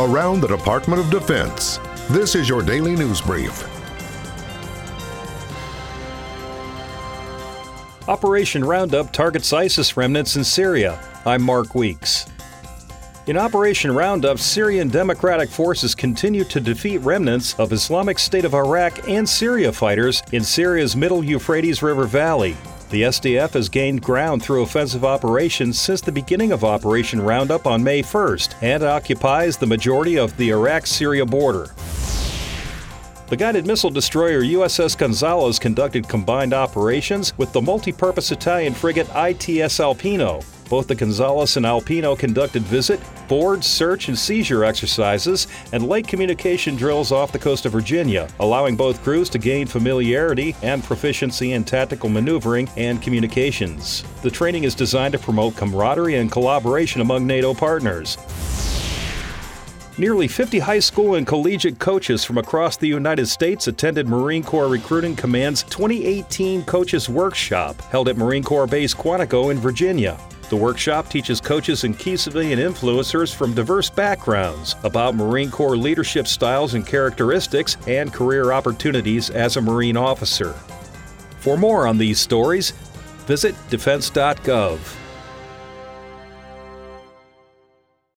around the Department of Defense. This is your daily news brief. Operation Roundup targets ISIS remnants in Syria. I'm Mark Weeks. In Operation Roundup, Syrian Democratic Forces continue to defeat remnants of Islamic State of Iraq and Syria fighters in Syria's middle Euphrates River Valley. The SDF has gained ground through offensive operations since the beginning of Operation Roundup on May 1st and occupies the majority of the Iraq Syria border. The guided missile destroyer USS Gonzalez conducted combined operations with the multi-purpose Italian frigate ITS Alpino. Both the Gonzalez and Alpino conducted visit, board, search, and seizure exercises and lake communication drills off the coast of Virginia, allowing both crews to gain familiarity and proficiency in tactical maneuvering and communications. The training is designed to promote camaraderie and collaboration among NATO partners. Nearly 50 high school and collegiate coaches from across the United States attended Marine Corps Recruiting Command's 2018 Coaches Workshop held at Marine Corps Base Quantico in Virginia. The workshop teaches coaches and key civilian influencers from diverse backgrounds about Marine Corps leadership styles and characteristics and career opportunities as a Marine officer. For more on these stories, visit defense.gov.